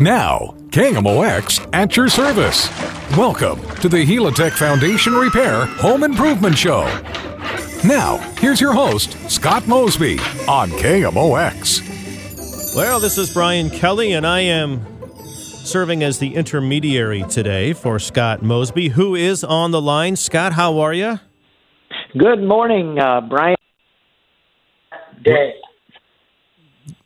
Now, KMOX at your service. Welcome to the Helitech Foundation Repair Home Improvement Show. Now, here's your host, Scott Mosby on KMOX. Well, this is Brian Kelly, and I am serving as the intermediary today for Scott Mosby, who is on the line. Scott, how are you? Good morning, uh, Brian. Day.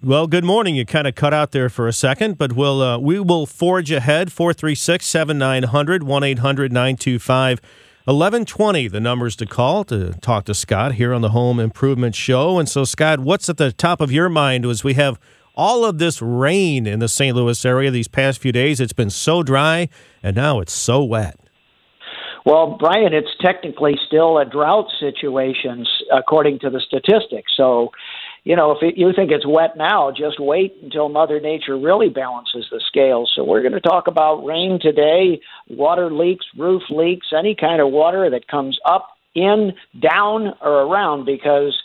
Well, good morning. You kind of cut out there for a second, but we'll uh, we will forge ahead. 436 7900 1 800 925 1120, the numbers to call to talk to Scott here on the Home Improvement Show. And so, Scott, what's at the top of your mind as we have all of this rain in the St. Louis area these past few days? It's been so dry, and now it's so wet. Well, Brian, it's technically still a drought situation according to the statistics. So you know, if it, you think it's wet now, just wait until Mother Nature really balances the scales. So we're going to talk about rain today, water leaks, roof leaks, any kind of water that comes up, in, down, or around because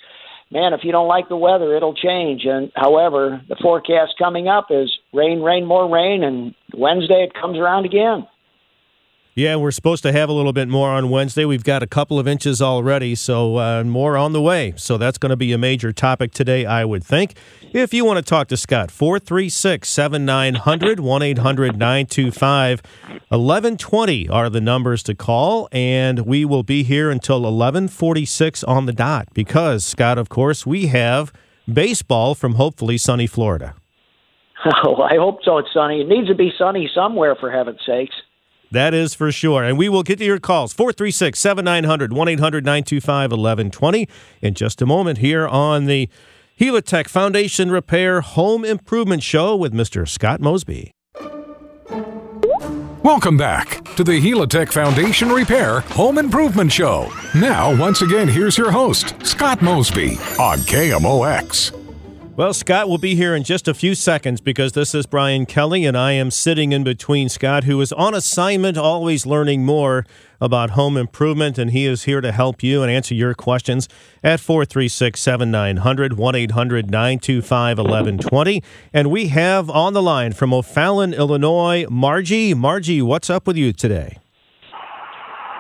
man, if you don't like the weather, it'll change. And however, the forecast coming up is rain, rain, more rain, and Wednesday it comes around again. Yeah, we're supposed to have a little bit more on Wednesday. We've got a couple of inches already, so uh, more on the way. So that's going to be a major topic today, I would think. If you want to talk to Scott, 436 7900 1 800 925 1120 are the numbers to call, and we will be here until 1146 on the dot because, Scott, of course, we have baseball from hopefully sunny Florida. Oh, I hope so. It's sunny. It needs to be sunny somewhere, for heaven's sakes. That is for sure. And we will get to your calls 436 7900 1 800 925 1120 in just a moment here on the Helitech Foundation Repair Home Improvement Show with Mr. Scott Mosby. Welcome back to the Helitech Foundation Repair Home Improvement Show. Now, once again, here's your host, Scott Mosby on KMOX. Well, Scott will be here in just a few seconds because this is Brian Kelly, and I am sitting in between Scott, who is on assignment, always learning more about home improvement, and he is here to help you and answer your questions at 436 7900 1 800 925 1120. And we have on the line from O'Fallon, Illinois, Margie. Margie, what's up with you today?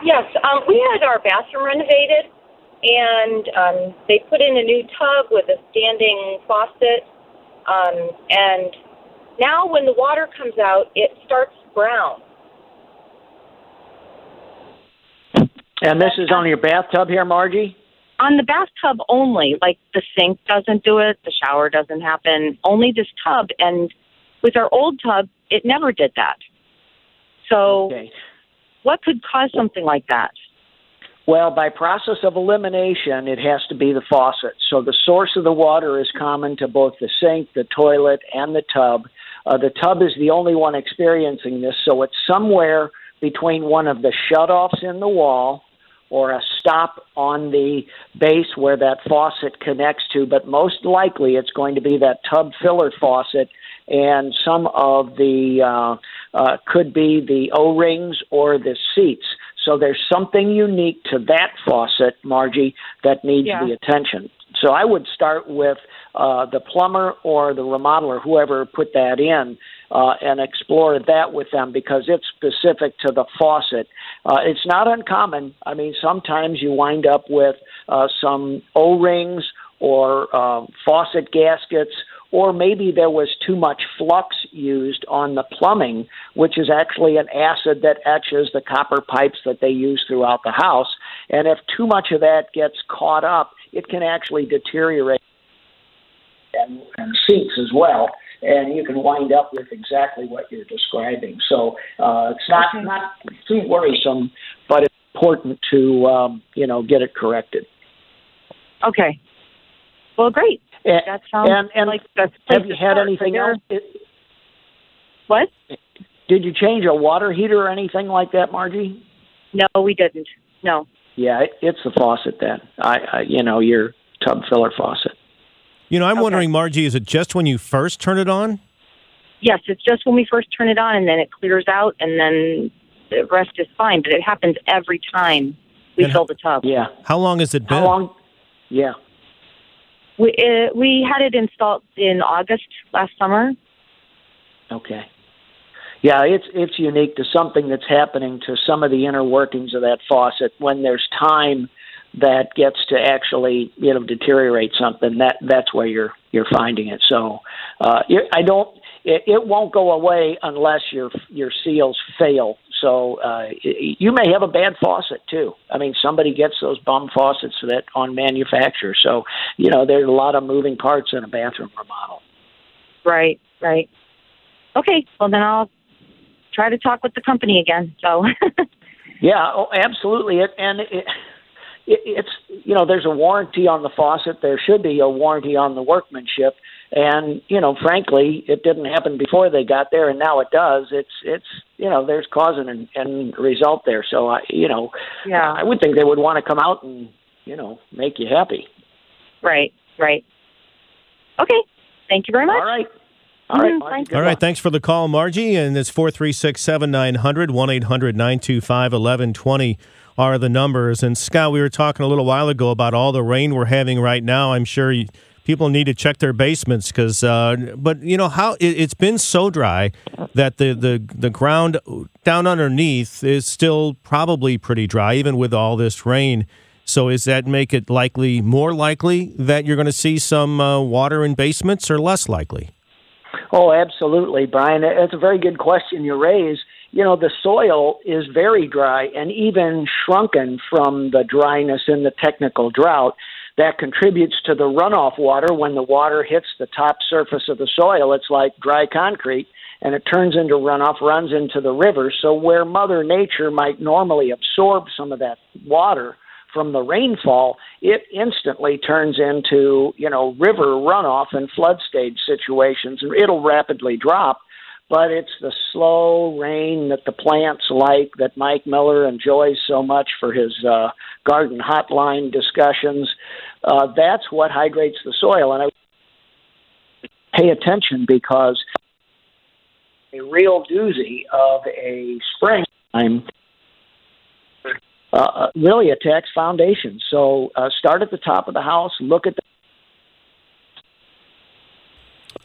Yes, um, we had our bathroom renovated and um, they put in a new tub with a standing faucet. Um, and now, when the water comes out, it starts brown. And this is on your bathtub here, Margie? On the bathtub only. Like the sink doesn't do it, the shower doesn't happen, only this tub. And with our old tub, it never did that. So, Okay. what could cause something like that? Well, by process of elimination, it has to be the faucet. So the source of the water is common to both the sink, the toilet, and the tub. Uh, the tub is the only one experiencing this, so it's somewhere between one of the shutoffs in the wall or a stop on the base where that faucet connects to, but most likely it's going to be that tub filler faucet and some of the uh, uh, could be the O-rings or the seats. So there's something unique to that faucet, Margie, that needs Yeah. the attention. So I would start with uh, the plumber or the remodeler, whoever put that in, uh, and explore that with them because it's specific to the faucet. Uh, it's not uncommon. I mean, sometimes you wind up with uh, some O-rings or uh, faucet gaskets or maybe there was too much flux used on the plumbing, which is actually an acid that etches the copper pipes that they use throughout the house. And if too much of that gets caught up, it can actually deteriorate and, and sinks as well. And you can wind up with exactly what you're describing. So uh, it's not not too worrisome, but it's important to um, you know get it corrected. Okay. Well, great. And, That sounds and, and like the have place you had anything else? What? Did you change a water heater or anything like that, Margie? No, we didn't. No. Yeah, it, it's the faucet then. I, I, you know, your tub filler faucet. You know, I'm Okay. wondering, Margie, is it just when you first turn it on? Yes, it's just when we first turn it on, and then it clears out, and then the rest is fine. But it happens every time we And fill the tub. Yeah. How long has it been? How long? Yeah. We uh, we had it installed in August last summer. Okay. Yeah, it's it's unique to something that's happening to some of the inner workings of that faucet when there's time that gets to actually you know deteriorate something. That that's where you're you're finding it. So uh, I don't. It, it won't go away unless your your seals fail. So uh, you may have a bad faucet too. I mean, somebody gets those bum faucets that on manufacture. So you know, there's a lot of moving parts in a bathroom remodel. Right, right. Okay, well then I'll try to talk with the company again. So. yeah, oh, absolutely. It, and it, it, it's you know there's a warranty on the faucet. There should be a warranty on the workmanship. And you know, frankly, it didn't happen before they got there, and now it does. It's it's you know, there's cause and, and result there. So I you know, yeah, I would think they would want to come out and you know make you happy. Right, right. Okay, thank you very much. All right. All right, mm-hmm. All right, thanks for the call, Margie. And it's 436 7900 1 800 925 1120 are the numbers. And Scott, we were talking a little while ago about all the rain we're having right now. I'm sure you, people need to check their basements because, uh, but you know how it, has been so dry that the, the the ground down underneath is still probably pretty dry, even with all this rain. So, is that make it likely more likely that you're going to see some uh, water in basements, or less likely? Oh, absolutely, Brian. That's a very good question you raise you know, the soil is very dry and even shrunken from the dryness in the technical drought. That contributes to the runoff water. When the water hits the top surface of the soil, it's like dry concrete and it turns into runoff, runs into the river. So, where Mother Nature might normally absorb some of that water from the rainfall, it instantly turns into, you know, river runoff and flood stage situations, and it'll rapidly drop but it's the slow rain that the plants like that Mike Miller enjoys so much for his uh, garden hotline discussions. Uh, that's what hydrates the soil, and I pay attention because a real doozy of a spring time uh, really attacks foundations. So uh, start at the top of the house, look at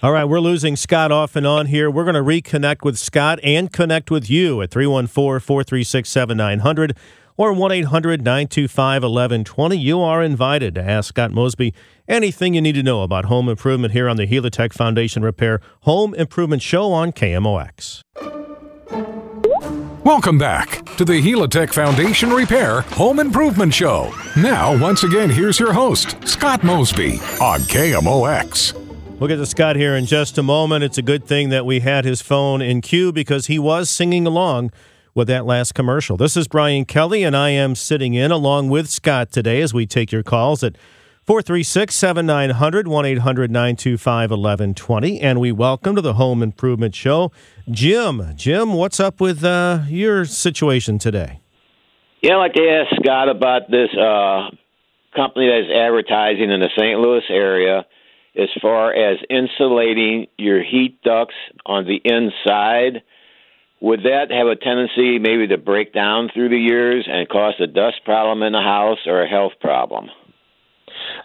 all right, we're losing Scott off and on here. We're going to reconnect with Scott and connect with you at 314 436 7900 or 1 800 925 1120. You are invited to ask Scott Mosby anything you need to know about home improvement here on the Helitech Foundation Repair Home Improvement Show on KMOX. Welcome back to the Helitech Foundation Repair Home Improvement Show. Now, once again, here's your host, Scott Mosby on KMOX. We'll get to Scott here in just a moment. It's a good thing that we had his phone in queue because he was singing along with that last commercial. This is Brian Kelly, and I am sitting in along with Scott today as we take your calls at 436 7900 1 800 925 1120. And we welcome to the Home Improvement Show Jim. Jim, what's up with uh, your situation today? Yeah, I'd like to ask Scott about this uh, company that's advertising in the St. Louis area as far as insulating your heat ducts on the inside. Would that have a tendency maybe to break down through the years and cause a dust problem in the house or a health problem?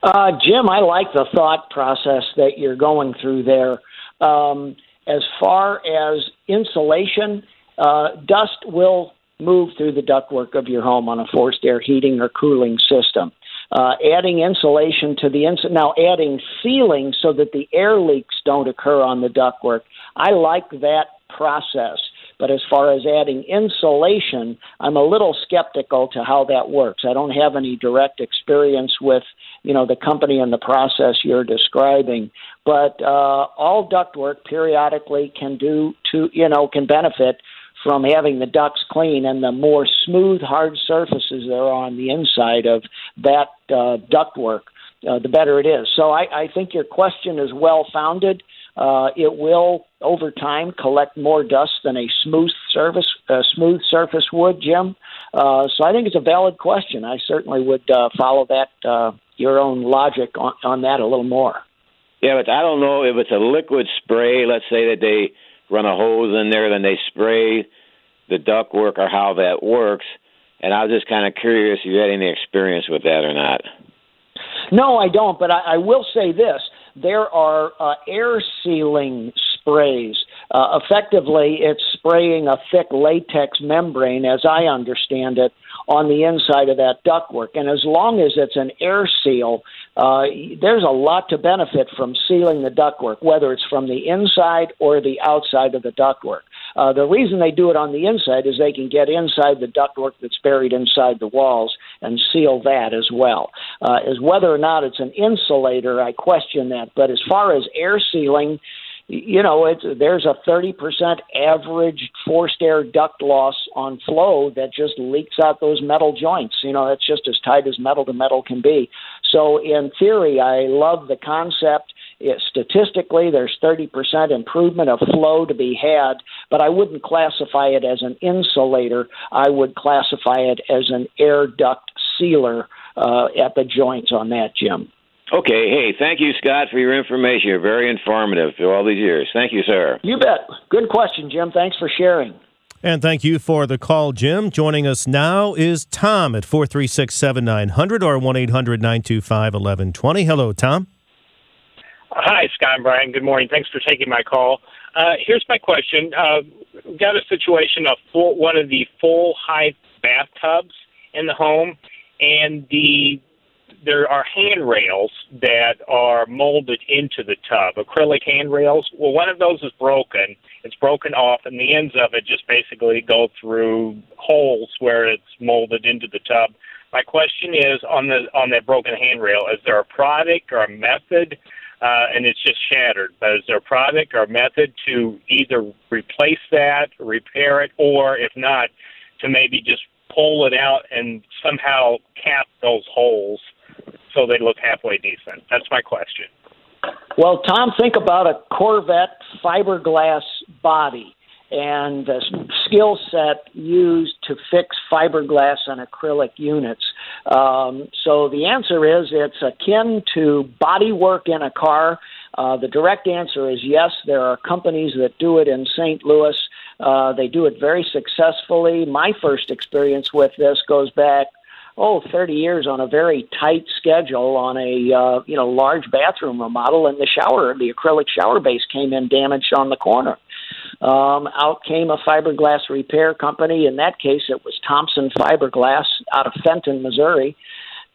Uh, Jim, I like the thought process that you're going through there. Um, as far as insulation, uh, dust will move through the ductwork of your home on a forced air heating or cooling system uh, adding insulation to the ins- now adding sealing so that the air leaks don't occur on the ductwork. I like that process. But as far as adding insulation, I'm a little skeptical to how that works. I don't have any direct experience with, you know, the company and the process you're describing. But uh, all ductwork periodically can do to, you know, can benefit from having the ducts clean and the more smooth, hard surfaces there are on the inside of that uh, ductwork, uh, the better it is. So I, I think your question is well founded. Uh, it will, over time, collect more dust than a smooth surface, uh, smooth surface would, Jim. Uh, so I think it's a valid question. I certainly would uh, follow that uh, your own logic on, on that a little more. Yeah, but I don't know if it's a liquid spray. Let's say that they run a hose in there, then they spray the ductwork or how that works. And I was just kind of curious if you had any experience with that or not. No, I don't, but I, I will say this. There are uh, air sealing sprays Uh, effectively, it's spraying a thick latex membrane, as I understand it, on the inside of that ductwork. And as long as it's an air seal, uh, there's a lot to benefit from sealing the ductwork, whether it's from the inside or the outside of the ductwork. Uh, the reason they do it on the inside is they can get inside the ductwork that's buried inside the walls and seal that as well. Uh, as whether or not it's an insulator, I question that. But as far as air sealing, you know, it's, there's a 30% average forced air duct loss on flow that just leaks out those metal joints. You know, that's just as tight as metal to metal can be. So, in theory, I love the concept. It, statistically, there's 30% improvement of flow to be had, but I wouldn't classify it as an insulator. I would classify it as an air duct sealer uh, at the joints on that, Jim. Okay. Hey, thank you, Scott, for your information. You're very informative through all these years. Thank you, sir. You bet. Good question, Jim. Thanks for sharing. And thank you for the call, Jim. Joining us now is Tom at 436 7900 or 1 800 925 1120. Hello, Tom. Hi, Scott and Brian. Good morning. Thanks for taking my call. Uh, here's my question. Uh, we've got a situation of full, one of the full height bathtubs in the home, and the there are handrails that are molded into the tub, acrylic handrails. Well, one of those is broken. It's broken off, and the ends of it just basically go through holes where it's molded into the tub. My question is on the on that broken handrail: is there a product or a method? Uh, and it's just shattered. But is there a product or a method to either replace that, repair it, or if not, to maybe just pull it out and somehow cap those holes so they look halfway decent? That's my question. Well, Tom, think about a Corvette fiberglass body and the skill set used to fix fiberglass and acrylic units. Um, so the answer is it's akin to body work in a car. Uh, the direct answer is yes. There are companies that do it in St. Louis. Uh, they do it very successfully. My first experience with this goes back oh, 30 years on a very tight schedule on a uh, you know large bathroom remodel, and the shower, the acrylic shower base came in damaged on the corner. Um, out came a fiberglass repair company. In that case, it was Thompson Fiberglass out of Fenton, Missouri.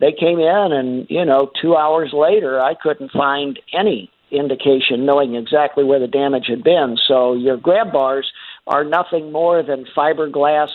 They came in, and you know, two hours later, I couldn't find any indication knowing exactly where the damage had been. So your grab bars are nothing more than fiberglass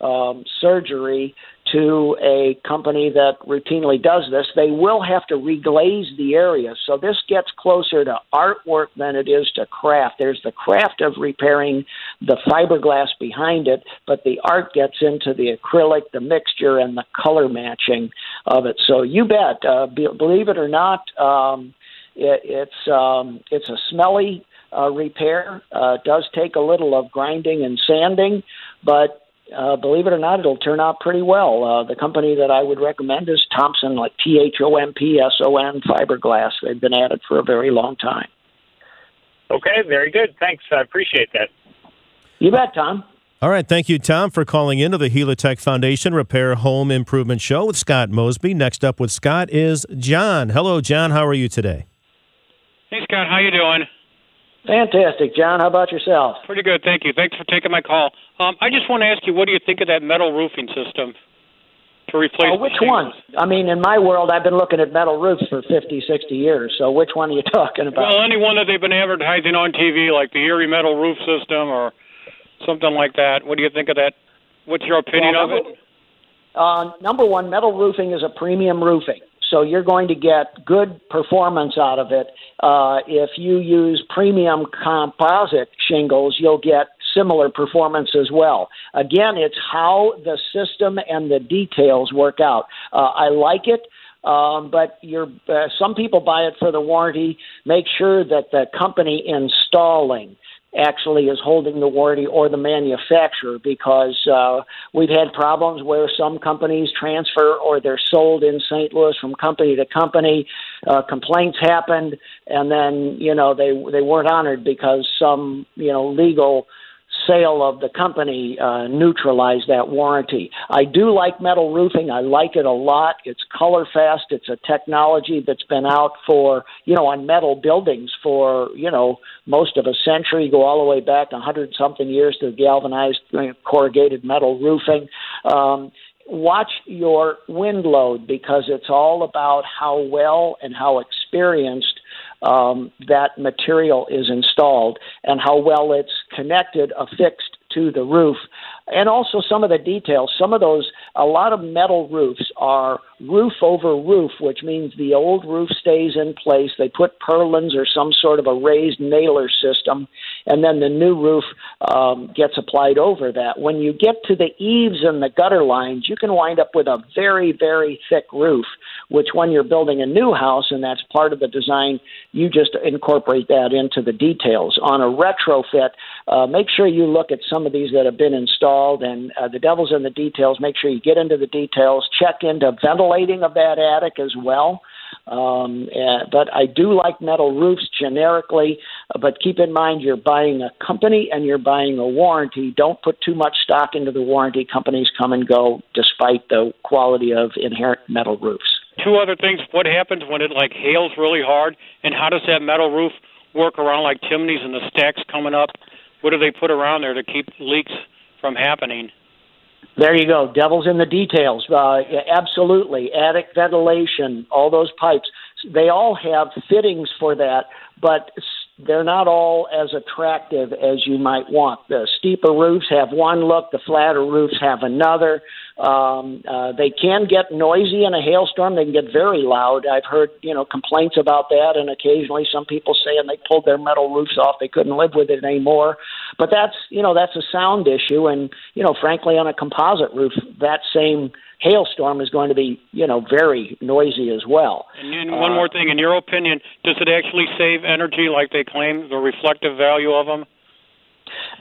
um, surgery to a company that routinely does this, they will have to reglaze the area. So this gets closer to artwork than it is to craft. There's the craft of repairing the fiberglass behind it, but the art gets into the acrylic, the mixture, and the color matching of it. So you bet, uh, be, believe it or not, um, it, it's um, it's a smelly uh, repair. Uh, does take a little of grinding and sanding, but uh, believe it or not, it'll turn out pretty well. Uh, the company that I would recommend is Thompson, like T H O M P S O N Fiberglass. They've been at it for a very long time. Okay, very good. Thanks. I appreciate that. You bet, Tom. All right. Thank you, Tom, for calling into the Helitech Foundation Repair Home Improvement Show with Scott Mosby. Next up with Scott is John. Hello, John. How are you today? Hey, Scott. How you doing? Fantastic, John. How about yourself? Pretty good, thank you. Thanks for taking my call. Um, I just want to ask you, what do you think of that metal roofing system to replace? Oh, which one? I mean, in my world, I've been looking at metal roofs for 50, 60 years. So which one are you talking about? Well, any one that they've been advertising on TV, like the Erie metal roof system or something like that. What do you think of that? What's your opinion well, of it? Uh, number one, metal roofing is a premium roofing. So you're going to get good performance out of it. Uh, if you use premium composite shingles, you'll get similar performance as well. Again, it's how the system and the details work out. Uh, I like it. Um, but you're, uh, some people buy it for the warranty. Make sure that the company installing actually is holding the warranty or the manufacturer because uh, we've had problems where some companies transfer or they're sold in St. Louis from company to company. Uh, complaints happened, and then you know they they weren't honored because some you know legal sale of the company uh, neutralize that warranty. I do like metal roofing. I like it a lot. It's color fast. It's a technology that's been out for, you know, on metal buildings for, you know, most of a century, go all the way back a hundred something years to galvanized corrugated metal roofing. Um, watch your wind load because it's all about how well and how experienced um, that material is installed and how well it's connected, affixed to the roof, and also some of the details. Some of those, a lot of metal roofs are roof over roof, which means the old roof stays in place. They put purlins or some sort of a raised nailer system, and then the new roof um, gets applied over that. When you get to the eaves and the gutter lines, you can wind up with a very, very thick roof, which when you're building a new house and that's part of the design, you just incorporate that into the details. On a retrofit, uh, make sure you look at some of these that have been installed, and uh, the devil's in the details. Make sure you get into the details, check into ventilating of that attic as well. Um, uh, but I do like metal roofs generically. Uh, but keep in mind, you're buying a company and you're buying a warranty. Don't put too much stock into the warranty. Companies come and go despite the quality of inherent metal roofs. Two other things. What happens when it like hails really hard, and how does that metal roof work around like chimneys and the stacks coming up? What do they put around there to keep leaks from happening? There you go. Devil's in the details. Uh, absolutely. Attic ventilation, all those pipes. They all have fittings for that, but they're not all as attractive as you might want. The steeper roofs have one look, the flatter roofs have another. Um, uh, they can get noisy in a hailstorm. They can get very loud. I've heard you know complaints about that, and occasionally some people saying they pulled their metal roofs off. They couldn't live with it anymore. But that's you know that's a sound issue, and you know frankly on a composite roof that same hailstorm is going to be, you know, very noisy as well. And, and one uh, more thing, in your opinion, does it actually save energy like they claim, the reflective value of them?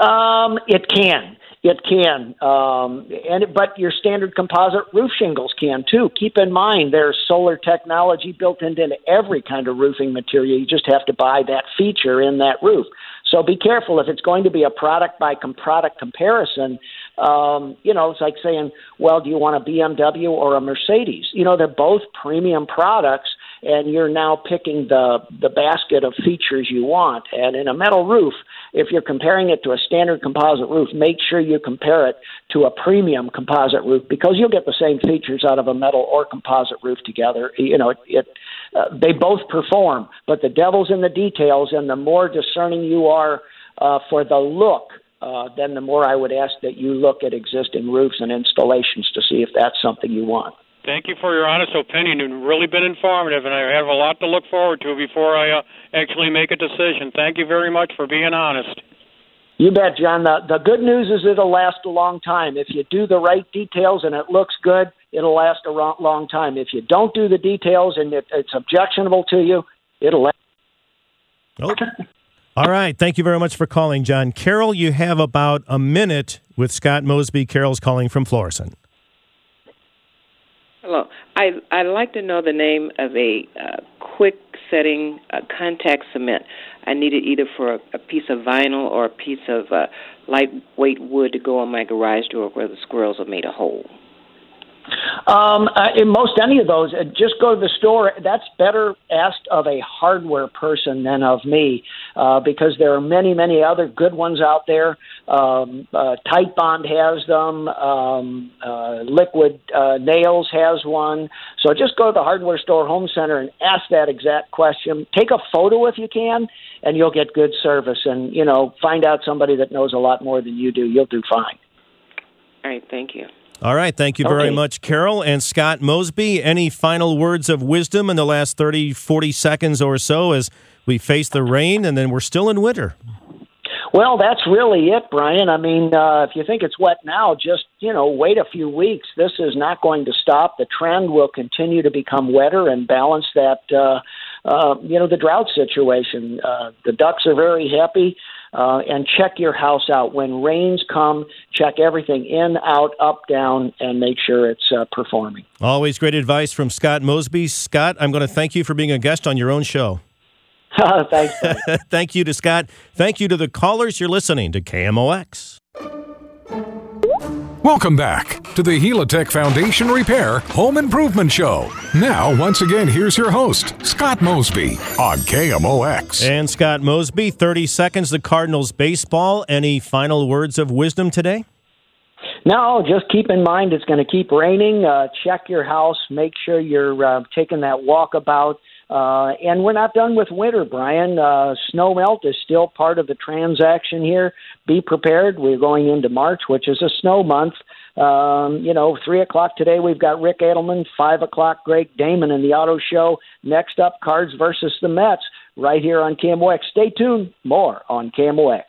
Um, it can. It can, um, and but your standard composite roof shingles can too. Keep in mind there's solar technology built into every kind of roofing material. You just have to buy that feature in that roof. So be careful if it's going to be a product by com- product comparison. Um, you know, it's like saying, well, do you want a BMW or a Mercedes? You know, they're both premium products, and you're now picking the the basket of features you want. And in a metal roof, if you're comparing it to a standard composite roof, make sure you compare it to a premium composite roof because you'll get the same features out of a metal or composite roof together. You know, it, it uh, they both perform, but the devil's in the details, and the more discerning you are uh, for the look uh, then the more I would ask that you look at existing roofs and installations to see if that's something you want. Thank you for your honest opinion. You've really been informative, and I have a lot to look forward to before I uh, actually make a decision. Thank you very much for being honest. You bet, John. The, the good news is it'll last a long time. If you do the right details and it looks good, it'll last a long time. If you don't do the details and it, it's objectionable to you, it'll last. Oh. All right. Thank you very much for calling, John. Carol, you have about a minute with Scott Mosby. Carol's calling from Florissant. Hello. I, I'd like to know the name of a uh, quick setting uh, contact cement. I need it either for a, a piece of vinyl or a piece of uh, lightweight wood to go on my garage door where the squirrels have made a hole. Um, uh, in most any of those, uh, just go to the store. That's better asked of a hardware person than of me, uh, because there are many, many other good ones out there. Um, uh, Titebond has them. Um, uh, Liquid uh, Nails has one. So just go to the hardware store, home center, and ask that exact question. Take a photo if you can, and you'll get good service. And you know, find out somebody that knows a lot more than you do. You'll do fine. All right. Thank you. All right. Thank you very okay. much, Carol and Scott Mosby. Any final words of wisdom in the last 30, 40 seconds or so as we face the rain and then we're still in winter? Well, that's really it, Brian. I mean, uh, if you think it's wet now, just you know, wait a few weeks. This is not going to stop. The trend will continue to become wetter and balance that, uh, uh, you know, the drought situation. Uh, the ducks are very happy uh, and check your house out. When rains come, check everything in, out, up, down, and make sure it's uh, performing. Always great advice from Scott Mosby. Scott, I'm going to thank you for being a guest on your own show. Thanks. Thank you to Scott. Thank you to the callers. You're listening to KMOX. Welcome back to the Helitech Foundation Repair Home Improvement Show. Now, once again, here's your host, Scott Mosby on KMOX. And Scott Mosby, 30 seconds, the Cardinals baseball. Any final words of wisdom today? No, just keep in mind it's going to keep raining. Uh, check your house. Make sure you're uh, taking that walkabout. Uh, and we're not done with winter, Brian. Uh, snow melt is still part of the transaction here. Be prepared. We're going into March, which is a snow month. Um, you know, three o'clock today we've got Ric Edelman. Five o'clock, Greg Damon in the Auto Show. Next up, Cards versus the Mets, right here on KMOX. Stay tuned. More on KMOX.